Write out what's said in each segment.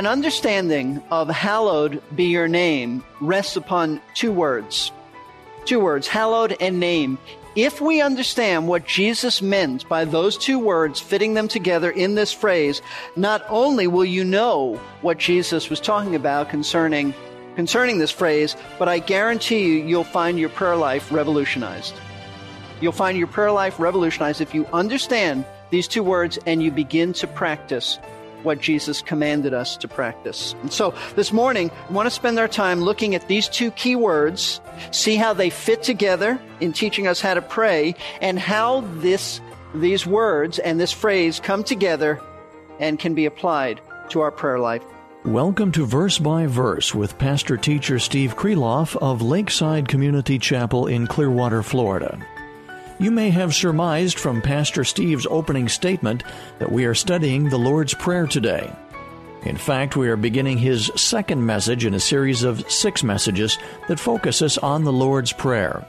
An understanding of hallowed be your name rests upon two words. Two words, hallowed and name. If we understand what Jesus meant by those two words, fitting them together in this phrase, not only will you know what Jesus was talking about concerning, concerning this phrase, but I guarantee you, you'll find your prayer life revolutionized. You'll find your prayer life revolutionized if you understand these two words and you begin to practice what Jesus commanded us to practice. And so this morning, we want to spend our time looking at these two key words, see how they fit together in teaching us how to pray, and how this, these words and this phrase come together and can be applied to our prayer life. Welcome to Verse by Verse with Pastor Teacher Steve Kreloff of Lakeside Community Chapel in Clearwater, Florida. You may have surmised from Pastor Steve's opening statement that we are studying the Lord's Prayer today. In fact, we are beginning his second message in a series of six messages that focuses on the Lord's Prayer.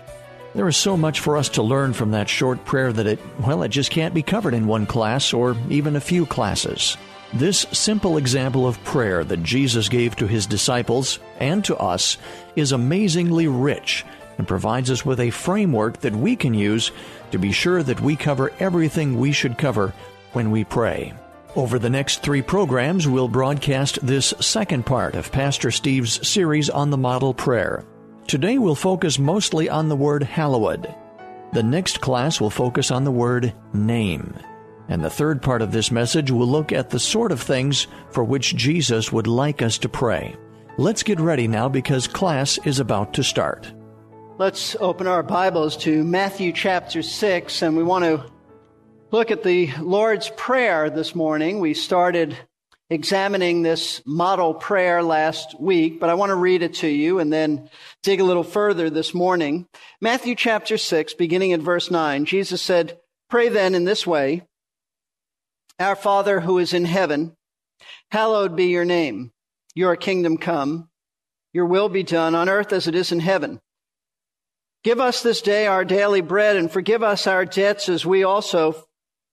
There is so much for us to learn from that short prayer that it, well, it just can't be covered in one class or even a few classes. This simple example of prayer that Jesus gave to his disciples and to us is amazingly rich and provides us with a framework that we can use to be sure that we cover everything we should cover when we pray. Over the next three programs, we'll broadcast this second part of Pastor Steve's series on the model prayer. Today we'll focus mostly on the word hallowed. The next class will focus on the word name. And the third part of this message will look at the sort of things for which Jesus would like us to pray. Let's get ready now because class is about to start. Let's open our Bibles to Matthew chapter 6, and we want to look at the Lord's Prayer this morning. We started examining this model prayer last week, but I want to read it to you and then dig a little further this morning. Matthew chapter 6, beginning at verse 9, Jesus said, Pray then in this way Our Father who is in heaven, hallowed be your name. Your kingdom come, your will be done on earth as it is in heaven. Give us this day our daily bread and forgive us our debts as we also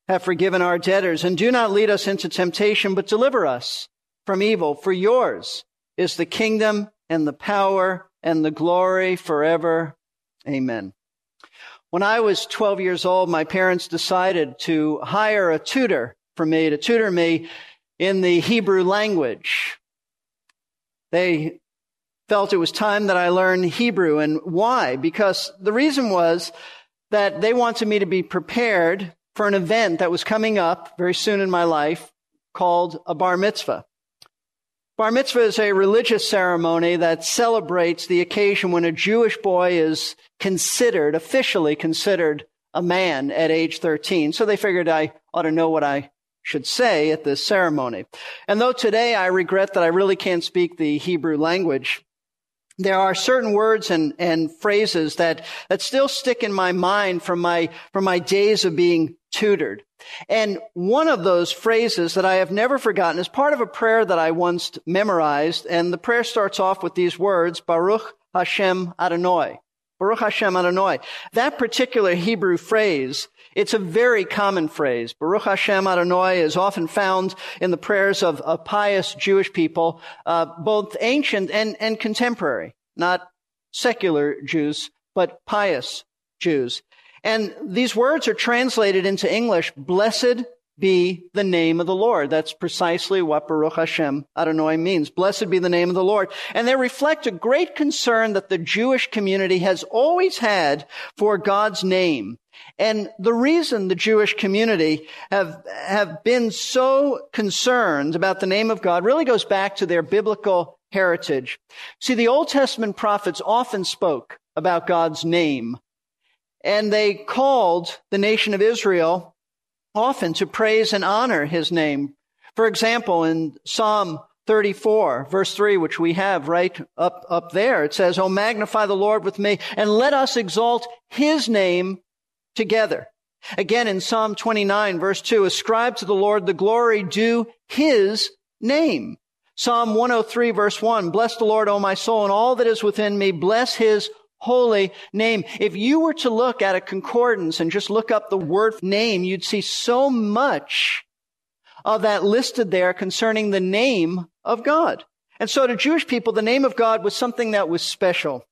have forgiven our debtors. And do not lead us into temptation, but deliver us from evil. For yours is the kingdom and the power and the glory forever. Amen. When I was 12 years old, my parents decided to hire a tutor for me to tutor me in the Hebrew language. They felt it was time that I learn Hebrew. And why? Because the reason was that they wanted me to be prepared for an event that was coming up very soon in my life called a bar mitzvah. Bar mitzvah is a religious ceremony that celebrates the occasion when a Jewish boy is considered, officially considered, a man at age 13. So they figured I ought to know what I should say at this ceremony. And though today I regret that I really can't speak the Hebrew language, there are certain words and, and phrases that, that still stick in my mind from my, from my days of being tutored. And one of those phrases that I have never forgotten is part of a prayer that I once memorized. And the prayer starts off with these words, Baruch Hashem Adonai. Baruch Hashem Adonai. That particular Hebrew phrase, it's a very common phrase. Baruch Hashem Adonai is often found in the prayers of, of pious Jewish people, uh, both ancient and, and contemporary, not secular Jews, but pious Jews. And these words are translated into English, blessed be the name of the Lord. That's precisely what Baruch Hashem Adonai means. Blessed be the name of the Lord. And they reflect a great concern that the Jewish community has always had for God's name. And the reason the Jewish community have, have been so concerned about the name of God really goes back to their biblical heritage. See, the Old Testament prophets often spoke about God's name. And they called the nation of Israel often to praise and honor his name. For example, in Psalm 34, verse 3, which we have right up, up there. It says, Oh, magnify the Lord with me and let us exalt his name together. Again, in Psalm 29, verse 2, ascribe to the Lord the glory due his name. Psalm 103, verse 1, bless the Lord, O my soul, and all that is within me. Bless his holy name. If you were to look at a concordance and just look up the word name, you'd see so much of that listed there concerning the name of God. And so to Jewish people, the name of God was something that was special.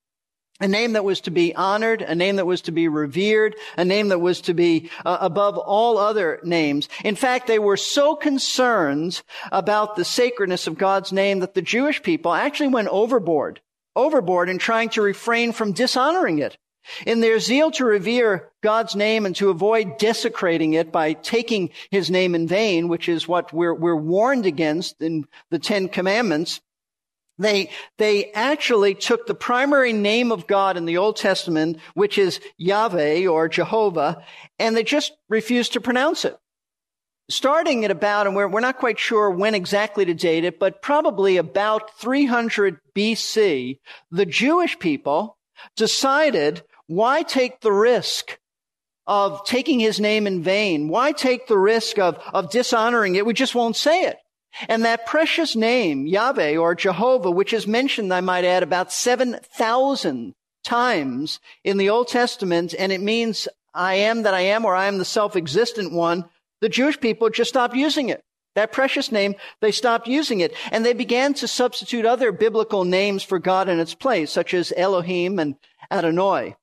A name that was to be honored, a name that was to be revered, a name that was to be uh, above all other names. In fact, they were so concerned about the sacredness of God's name that the Jewish people actually went overboard, overboard in trying to refrain from dishonoring it. In their zeal to revere God's name and to avoid desecrating it by taking his name in vain, which is what we're, we're warned against in the Ten Commandments, they, they actually took the primary name of God in the Old Testament, which is Yahweh or Jehovah, and they just refused to pronounce it. Starting at about, and we're, we're not quite sure when exactly to date it, but probably about 300 BC, the Jewish people decided why take the risk of taking his name in vain? Why take the risk of, of dishonoring it? We just won't say it. And that precious name, Yahweh or Jehovah, which is mentioned, I might add, about 7,000 times in the Old Testament, and it means I am that I am or I am the self-existent one, the Jewish people just stopped using it. That precious name, they stopped using it. And they began to substitute other biblical names for God in its place, such as Elohim and Adonai.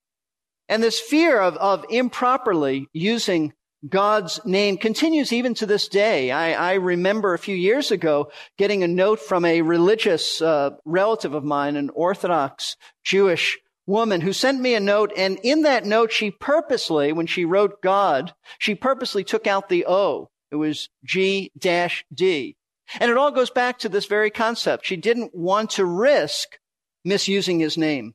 And this fear of, of improperly using God's name continues even to this day. I, I, remember a few years ago getting a note from a religious uh, relative of mine, an Orthodox Jewish woman who sent me a note. And in that note, she purposely, when she wrote God, she purposely took out the O. It was G dash D. And it all goes back to this very concept. She didn't want to risk misusing his name.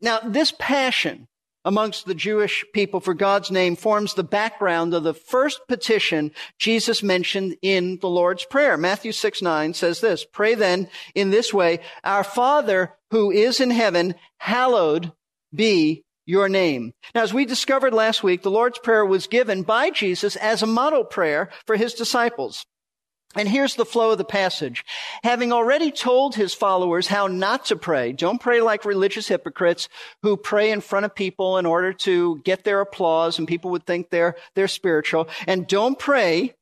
Now, this passion amongst the Jewish people for God's name forms the background of the first petition Jesus mentioned in the Lord's Prayer. Matthew 6, 9 says this, Pray then in this way, Our Father who is in heaven, hallowed be your name. Now, as we discovered last week, the Lord's Prayer was given by Jesus as a model prayer for his disciples. And here's the flow of the passage. Having already told his followers how not to pray, don't pray like religious hypocrites who pray in front of people in order to get their applause and people would think they're, they're spiritual. And don't pray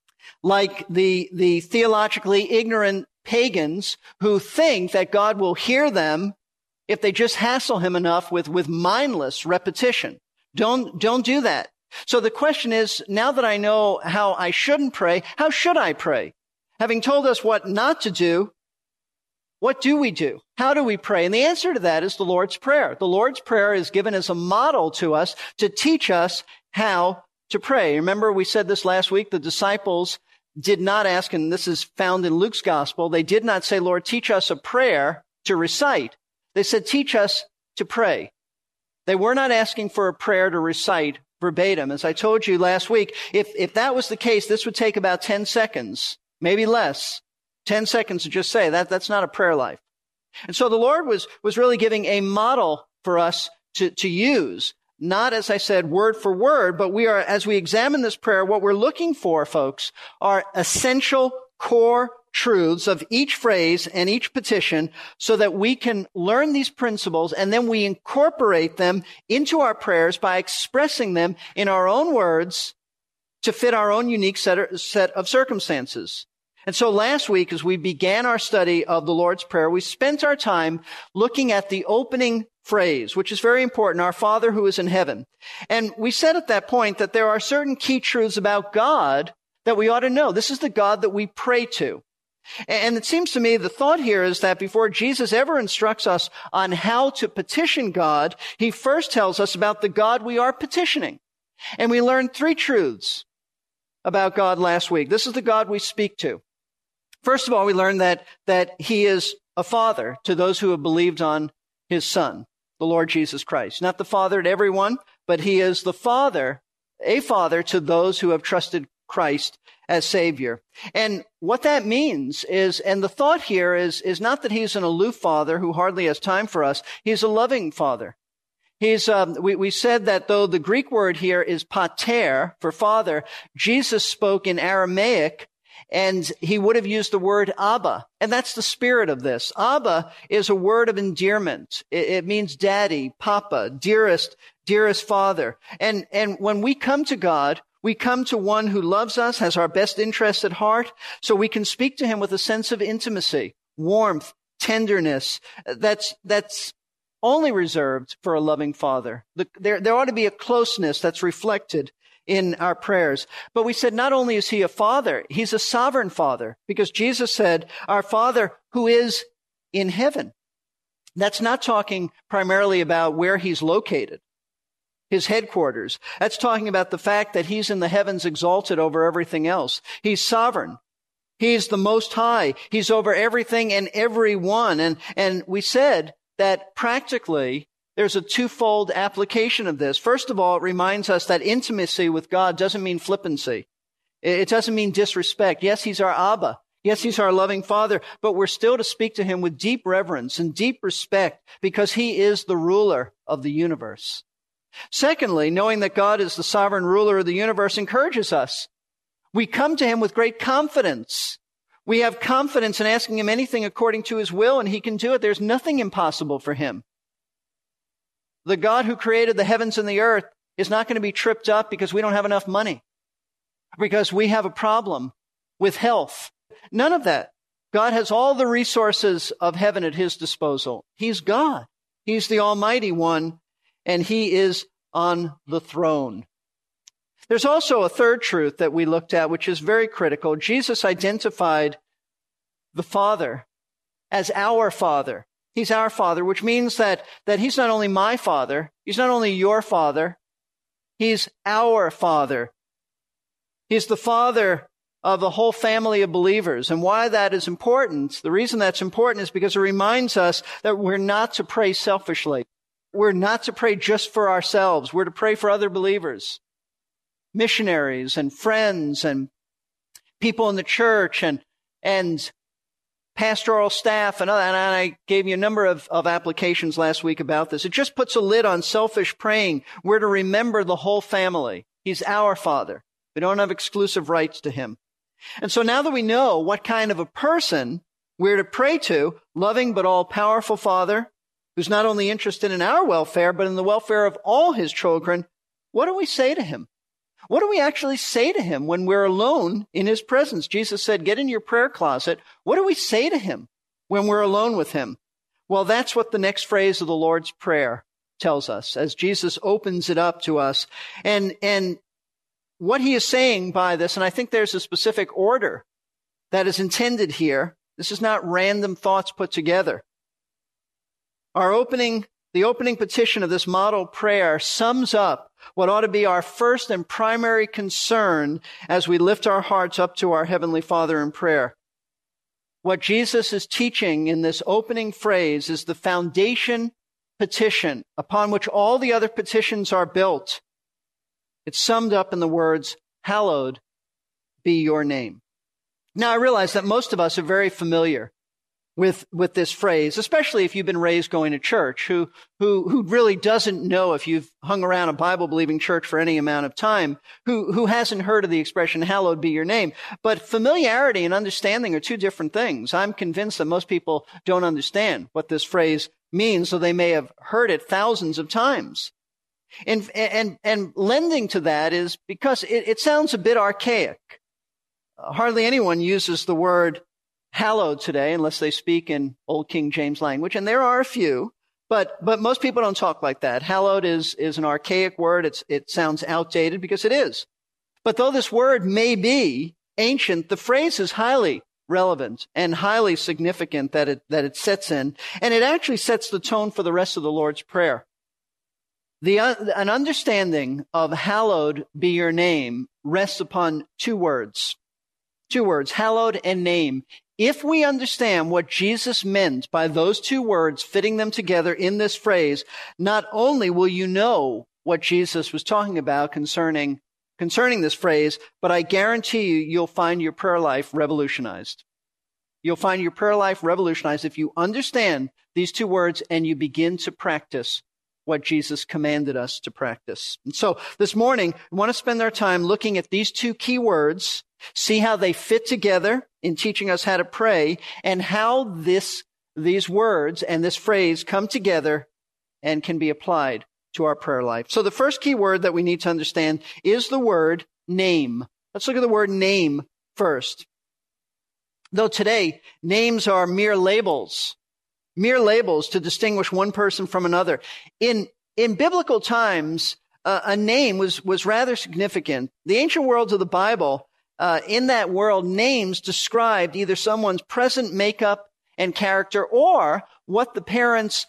like the, the theologically ignorant pagans who think that God will hear them if they just hassle him enough with, with mindless repetition. Don't, don't do that. So the question is, now that I know how I shouldn't pray, how should I pray? Having told us what not to do, what do we do? How do we pray? And the answer to that is the Lord's Prayer. The Lord's Prayer is given as a model to us to teach us how to pray. Remember, we said this last week, the disciples did not ask, and this is found in Luke's gospel, they did not say, Lord, teach us a prayer to recite. They said, teach us to pray. They were not asking for a prayer to recite verbatim. As I told you last week, if, if that was the case, this would take about 10 seconds maybe less, 10 seconds to just say that that's not a prayer life. And so the Lord was, was really giving a model for us to, to use. Not, as I said, word for word, but we are, as we examine this prayer, what we're looking for, folks, are essential core truths of each phrase and each petition so that we can learn these principles and then we incorporate them into our prayers by expressing them in our own words to fit our own unique set of circumstances. And so last week, as we began our study of the Lord's Prayer, we spent our time looking at the opening phrase, which is very important, our Father who is in heaven. And we said at that point that there are certain key truths about God that we ought to know. This is the God that we pray to. And it seems to me the thought here is that before Jesus ever instructs us on how to petition God, he first tells us about the God we are petitioning. And we learned three truths about God last week. This is the God we speak to. First of all, we learn that, that he is a father to those who have believed on his son, the Lord Jesus Christ. Not the father to everyone, but he is the father, a father to those who have trusted Christ as Savior. And what that means is, and the thought here is, is not that He's an aloof Father who hardly has time for us. He's a loving Father. He's, um, we, we said that though the Greek word here is pater for father, Jesus spoke in Aramaic and he would have used the word Abba. And that's the spirit of this. Abba is a word of endearment. It, it, means daddy, papa, dearest, dearest father. And, and when we come to God, we come to one who loves us, has our best interests at heart, so we can speak to him with a sense of intimacy, warmth, tenderness. That's, that's only reserved for a loving father. The, there, there ought to be a closeness that's reflected in our prayers. But we said not only is he a father, he's a sovereign father because Jesus said, our father who is in heaven. That's not talking primarily about where he's located, his headquarters. That's talking about the fact that he's in the heavens exalted over everything else. He's sovereign. He's the most high. He's over everything and everyone. And, and we said that practically there's a twofold application of this. First of all, it reminds us that intimacy with God doesn't mean flippancy. It doesn't mean disrespect. Yes, He's our Abba. Yes, He's our loving Father, but we're still to speak to Him with deep reverence and deep respect because He is the ruler of the universe. Secondly, knowing that God is the sovereign ruler of the universe encourages us. We come to Him with great confidence. We have confidence in asking Him anything according to His will, and He can do it. There's nothing impossible for Him. The God who created the heavens and the earth is not going to be tripped up because we don't have enough money, because we have a problem with health. None of that. God has all the resources of heaven at his disposal. He's God. He's the Almighty One, and he is on the throne. There's also a third truth that we looked at, which is very critical. Jesus identified the Father as our Father. He's our father, which means that, that he's not only my father, he's not only your father, he's our father. He's the father of the whole family of believers. And why that is important, the reason that's important is because it reminds us that we're not to pray selfishly. We're not to pray just for ourselves. We're to pray for other believers, missionaries and friends and people in the church and, and pastoral staff, and, and I gave you a number of, of applications last week about this. It just puts a lid on selfish praying. We're to remember the whole family. He's our Father. We don't have exclusive rights to Him. And so now that we know what kind of a person we're to pray to, loving but all powerful Father, who's not only interested in our welfare, but in the welfare of all His children, what do we say to Him? What do we actually say to him when we're alone in his presence? Jesus said, Get in your prayer closet. What do we say to him when we're alone with him? Well, that's what the next phrase of the Lord's Prayer tells us as Jesus opens it up to us. And, and what he is saying by this, and I think there's a specific order that is intended here. This is not random thoughts put together. Our opening, the opening petition of this model prayer sums up what ought to be our first and primary concern as we lift our hearts up to our Heavenly Father in prayer. What Jesus is teaching in this opening phrase is the foundation petition upon which all the other petitions are built. It's summed up in the words, Hallowed be your name. Now I realize that most of us are very familiar with with this phrase, especially if you've been raised going to church, who who who really doesn't know if you've hung around a Bible believing church for any amount of time, who who hasn't heard of the expression "Hallowed be your name." But familiarity and understanding are two different things. I'm convinced that most people don't understand what this phrase means, so they may have heard it thousands of times. And and and lending to that is because it, it sounds a bit archaic. Hardly anyone uses the word hallowed today unless they speak in Old King James language, and there are a few, but but most people don't talk like that. Hallowed is is an archaic word. It's it sounds outdated because it is. But though this word may be ancient, the phrase is highly relevant and highly significant that it that it sets in, and it actually sets the tone for the rest of the Lord's prayer. The, an understanding of hallowed be your name rests upon two words. Two words, hallowed and name. If we understand what Jesus meant by those two words, fitting them together in this phrase, not only will you know what Jesus was talking about concerning concerning this phrase, but I guarantee you, you'll find your prayer life revolutionized. You'll find your prayer life revolutionized if you understand these two words and you begin to practice what Jesus commanded us to practice. And so this morning, we want to spend our time looking at these two key words, see how they fit together in teaching us how to pray and how this, these words and this phrase come together and can be applied to our prayer life. So the first key word that we need to understand is the word name. Let's look at the word name first. Though today names are mere labels, mere labels to distinguish one person from another. In, in biblical times, uh, a name was, was rather significant. The ancient worlds of the Bible, uh, in that world, names described either someone's present makeup and character or what the parents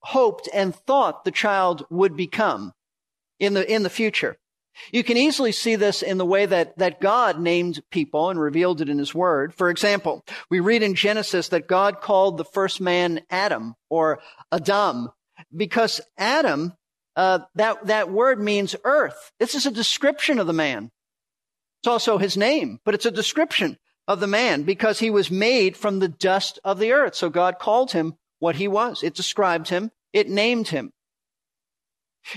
hoped and thought the child would become in the, in the future. You can easily see this in the way that, that God named people and revealed it in his word. For example, we read in Genesis that God called the first man Adam or Adam because Adam, uh, that, that word means earth. This is a description of the man. It's also his name, but it's a description of the man because he was made from the dust of the earth. So God called him what he was. It described him. It named him.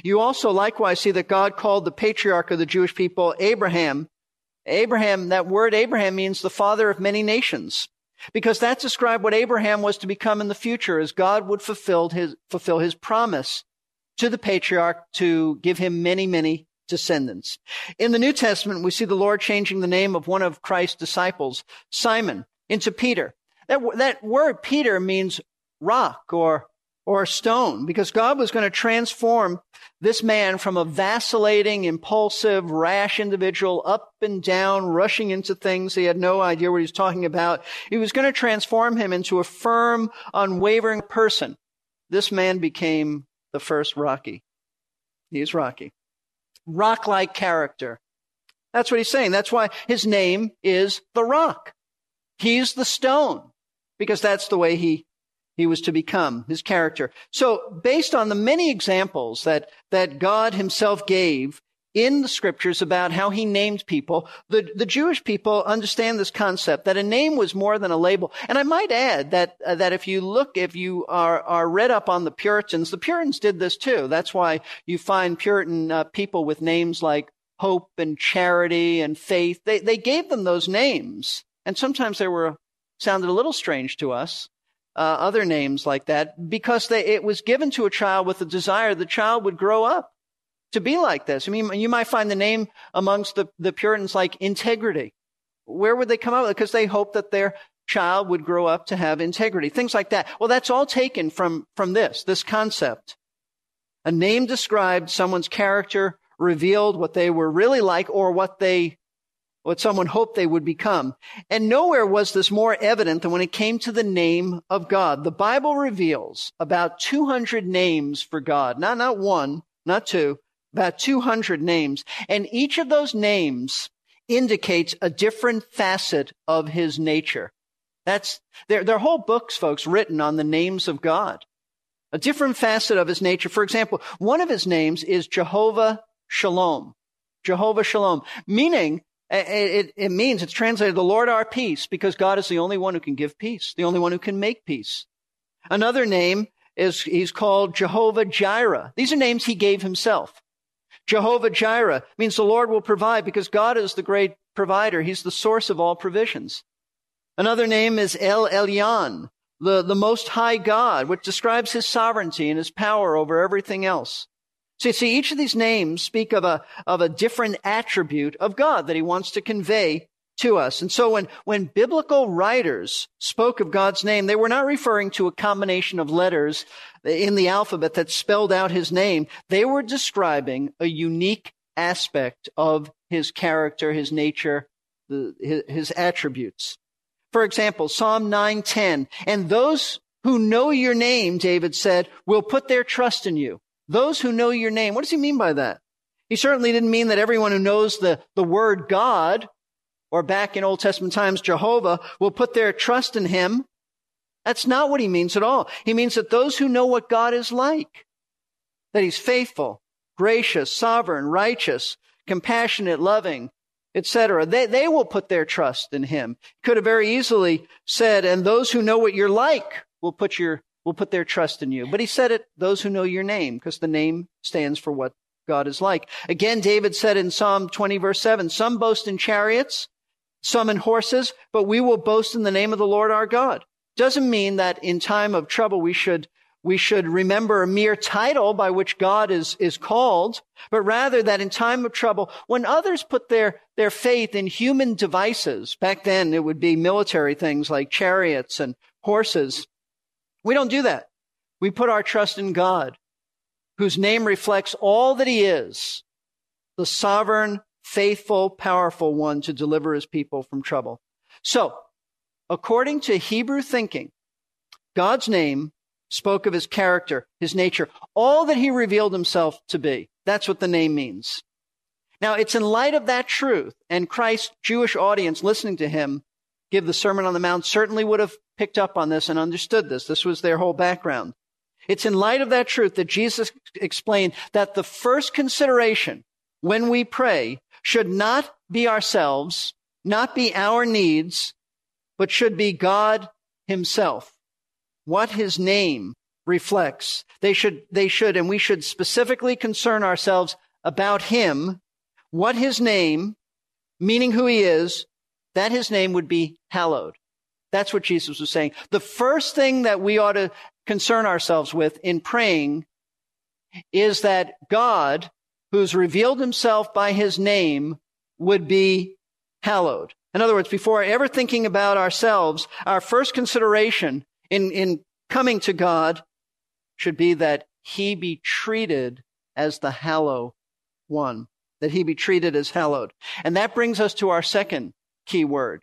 You also likewise see that God called the patriarch of the Jewish people Abraham. Abraham, that word Abraham means the father of many nations. Because that described what Abraham was to become in the future as God would fulfill his, fulfill his promise to the patriarch to give him many, many descendants. In the New Testament, we see the Lord changing the name of one of Christ's disciples, Simon, into Peter. That, that word Peter means rock or or stone because God was going to transform this man from a vacillating, impulsive, rash individual up and down, rushing into things he had no idea what he was talking about. He was going to transform him into a firm, unwavering person. This man became the first Rocky. He's Rocky. Rock-like character. That's what he's saying. That's why his name is the rock. He's the stone because that's the way he he was to become, his character. So based on the many examples that, that God himself gave in the scriptures about how he named people, the, the Jewish people understand this concept that a name was more than a label. And I might add that, uh, that if you look, if you are, are read up on the Puritans, the Puritans did this too. That's why you find Puritan uh, people with names like hope and charity and faith. They, they gave them those names. And sometimes they were, sounded a little strange to us uh, other names like that because they, it was given to a child with a desire the child would grow up to be like this. I mean, you might find the name amongst the, the Puritans like integrity. Where would they come up with? Because they hoped that their child would grow up to have integrity. Things like that. Well, that's all taken from, from this, this concept. A name described someone's character, revealed what they were really like or what they what someone hoped they would become. And nowhere was this more evident than when it came to the name of God. The Bible reveals about 200 names for God. Not, not one, not two, about 200 names. And each of those names indicates a different facet of his nature. That's, there, there are whole books, folks, written on the names of God. A different facet of his nature. For example, one of his names is Jehovah Shalom. Jehovah Shalom, meaning it, it, it, means, it's translated, the Lord our peace, because God is the only one who can give peace, the only one who can make peace. Another name is, he's called Jehovah Jireh. These are names he gave himself. Jehovah Jireh means the Lord will provide because God is the great provider. He's the source of all provisions. Another name is El Elyon, the, the most high God, which describes his sovereignty and his power over everything else. So you see, each of these names speak of a, of a different attribute of God that he wants to convey to us. And so when, when biblical writers spoke of God's name, they were not referring to a combination of letters in the alphabet that spelled out his name. They were describing a unique aspect of his character, his nature, the, his, his attributes. For example, Psalm 9:10, and those who know your name, David said, will put their trust in you. Those who know your name. What does he mean by that? He certainly didn't mean that everyone who knows the, the word God, or back in Old Testament times, Jehovah, will put their trust in him. That's not what he means at all. He means that those who know what God is like, that he's faithful, gracious, sovereign, righteous, compassionate, loving, etc. They, they will put their trust in him. He could have very easily said, and those who know what you're like will put your, will put their trust in you. But he said it, those who know your name, because the name stands for what God is like. Again, David said in Psalm 20 verse 7, some boast in chariots, some in horses, but we will boast in the name of the Lord our God. Doesn't mean that in time of trouble we should we should remember a mere title by which God is, is called, but rather that in time of trouble, when others put their, their faith in human devices, back then it would be military things like chariots and horses. We don't do that. We put our trust in God, whose name reflects all that he is, the sovereign, faithful, powerful one to deliver his people from trouble. So, according to Hebrew thinking, God's name spoke of his character, his nature, all that he revealed himself to be. That's what the name means. Now, it's in light of that truth, and Christ's Jewish audience listening to him give the Sermon on the Mount certainly would have picked up on this and understood this. This was their whole background. It's in light of that truth that Jesus explained that the first consideration when we pray should not be ourselves, not be our needs, but should be God himself what his name reflects. They should, they should, and we should specifically concern ourselves about him, what his name, meaning who he is, that his name would be hallowed. That's what Jesus was saying. The first thing that we ought to concern ourselves with in praying is that God, who's revealed himself by his name, would be hallowed. In other words, before ever thinking about ourselves, our first consideration in, in coming to God should be that he be treated as the hallow one, that he be treated as hallowed. And that brings us to our second key word.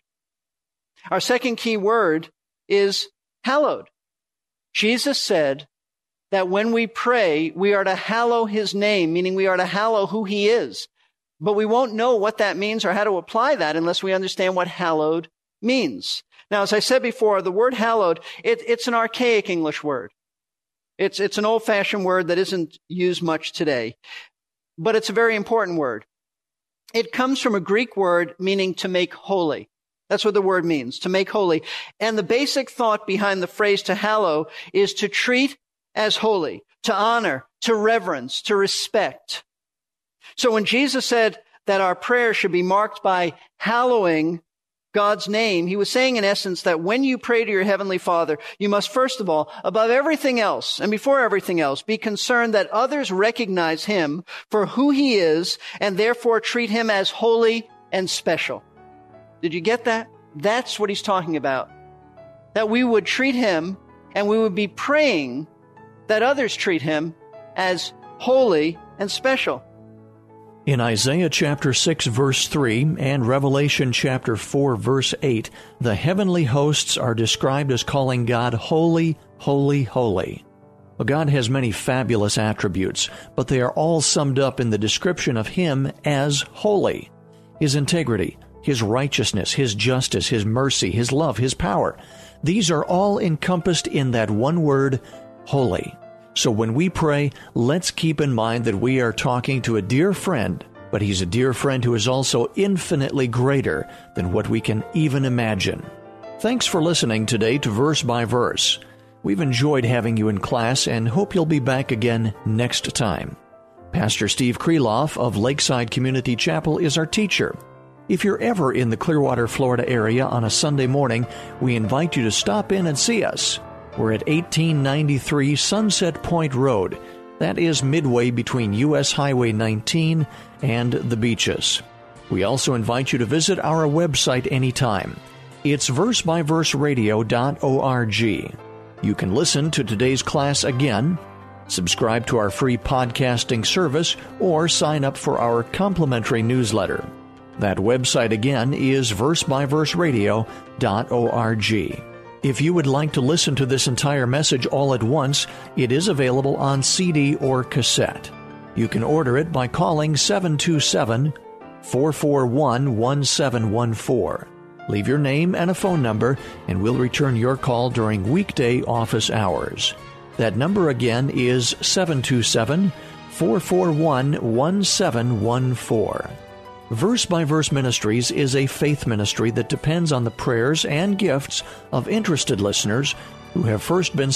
Our second key word is hallowed. Jesus said that when we pray, we are to hallow his name, meaning we are to hallow who he is. But we won't know what that means or how to apply that unless we understand what hallowed means. Now, as I said before, the word hallowed, it, it's an archaic English word. It's, it's an old fashioned word that isn't used much today, but it's a very important word. It comes from a Greek word meaning to make holy. That's what the word means, to make holy. And the basic thought behind the phrase to hallow is to treat as holy, to honor, to reverence, to respect. So when Jesus said that our prayer should be marked by hallowing God's name, he was saying in essence that when you pray to your heavenly father, you must first of all, above everything else and before everything else, be concerned that others recognize him for who he is and therefore treat him as holy and special. Did you get that? That's what he's talking about. That we would treat him and we would be praying that others treat him as holy and special. In Isaiah chapter 6 verse 3 and Revelation chapter 4 verse 8, the heavenly hosts are described as calling God holy, holy, holy. Well, God has many fabulous attributes, but they are all summed up in the description of Him as holy. His integrity, His righteousness, His justice, His mercy, His love, His power. These are all encompassed in that one word, holy. So when we pray, let's keep in mind that we are talking to a dear friend, but he's a dear friend who is also infinitely greater than what we can even imagine. Thanks for listening today to Verse by Verse. We've enjoyed having you in class and hope you'll be back again next time. Pastor Steve Kreloff of Lakeside Community Chapel is our teacher. If you're ever in the Clearwater, Florida area on a Sunday morning, we invite you to stop in and see us. We're at 1893 Sunset Point Road. That is midway between U.S. Highway 19 and the beaches. We also invite you to visit our website anytime. It's versebyverseradio.org. You can listen to today's class again, subscribe to our free podcasting service, or sign up for our complimentary newsletter. That website again is versebyverseradio.org. If you would like to listen to this entire message all at once, it is available on CD or cassette. You can order it by calling 727 441 1714. Leave your name and a phone number, and we'll return your call during weekday office hours. That number again is 727 441 1714. Verse by Verse Ministries is a faith ministry that depends on the prayers and gifts of interested listeners who have first been